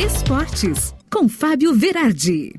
Esportes, com Fábio Verardi.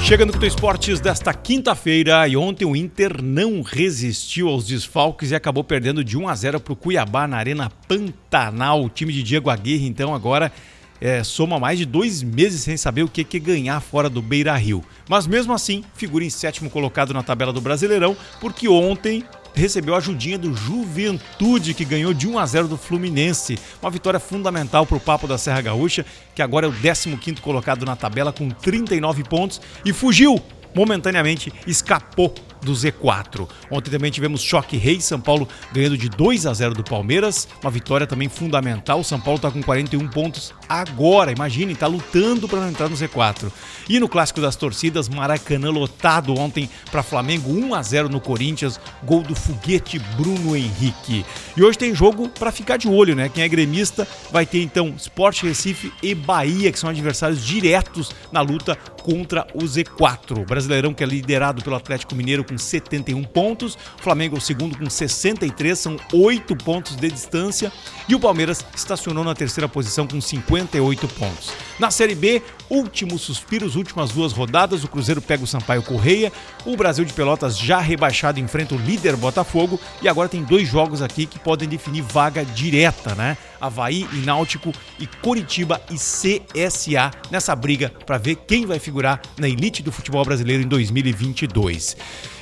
Chegando com o Esportes desta quinta-feira e ontem o Inter não resistiu aos desfalques e acabou perdendo de 1 a 0 para o Cuiabá na Arena Pantanal. O time de Diego Aguirre então agora é, soma mais de dois meses sem saber o que é ganhar fora do Beira Rio. Mas mesmo assim, figura em sétimo colocado na tabela do Brasileirão, porque ontem recebeu a ajudinha do Juventude, que ganhou de 1 a 0 do Fluminense. Uma vitória fundamental para o Papo da Serra Gaúcha, que agora é o 15º colocado na tabela com 39 pontos e fugiu momentaneamente escapou do Z4. Ontem também tivemos choque rei, São Paulo ganhando de 2 a 0 do Palmeiras, uma vitória também fundamental. São Paulo está com 41 pontos agora, imagine, está lutando para entrar no Z4. E no clássico das torcidas, Maracanã lotado ontem para Flamengo 1 a 0 no Corinthians, gol do foguete Bruno Henrique. E hoje tem jogo para ficar de olho, né? Quem é gremista vai ter então Sport Recife e Bahia, que são adversários diretos na luta contra o Z4. O Brasileirão que é liderado pelo Atlético Mineiro com 71 pontos, o Flamengo é o segundo com 63, são 8 pontos de distância, e o Palmeiras estacionou na terceira posição com 58 pontos. Na Série B, últimos suspiros, últimas duas rodadas, o Cruzeiro pega o Sampaio Correia, o Brasil de Pelotas já rebaixado enfrenta o líder Botafogo e agora tem dois jogos aqui que podem definir vaga direta, né? Havaí e Náutico e Coritiba e CSA nessa briga para ver quem vai figurar na elite do futebol brasileiro em 2022.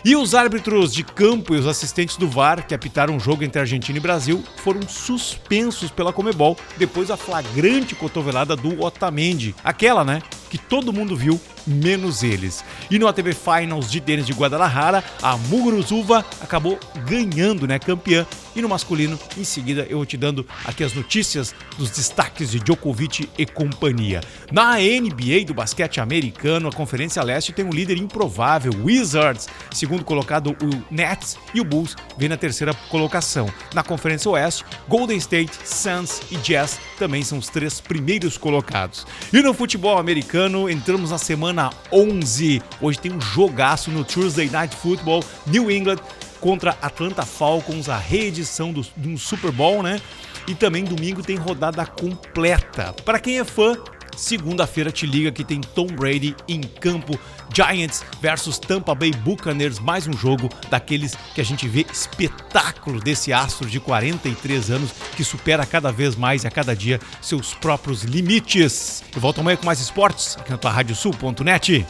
E os árbitros de campo e os assistentes do VAR que apitaram o jogo entre Argentina e Brasil foram suspensos pela Comebol depois da flagrante cotovelada do Otamendi. Aquela, né, que todo mundo viu menos eles. E no ATV Finals de tênis de Guadalajara, a Muguruzuva acabou ganhando, né, campeã. E no masculino, em seguida, eu vou te dando aqui as notícias dos destaques de Djokovic e companhia. Na NBA do basquete americano, a Conferência Leste tem um líder improvável, Wizards, segundo colocado o Nets e o Bulls vem na terceira colocação. Na Conferência Oeste, Golden State, Suns e Jazz também são os três primeiros colocados. E no futebol americano, entramos na semana semana 11. Hoje tem um jogaço no Tuesday Night Football, New England contra Atlanta Falcons, a reedição do, do Super Bowl, né? E também domingo tem rodada completa. Para quem é fã, Segunda-feira te liga que tem Tom Brady em campo, Giants versus Tampa Bay Buccaneers, mais um jogo daqueles que a gente vê espetáculo desse astro de 43 anos que supera cada vez mais e a cada dia seus próprios limites. Eu volto amanhã com mais esportes aqui na tua radiosul.net.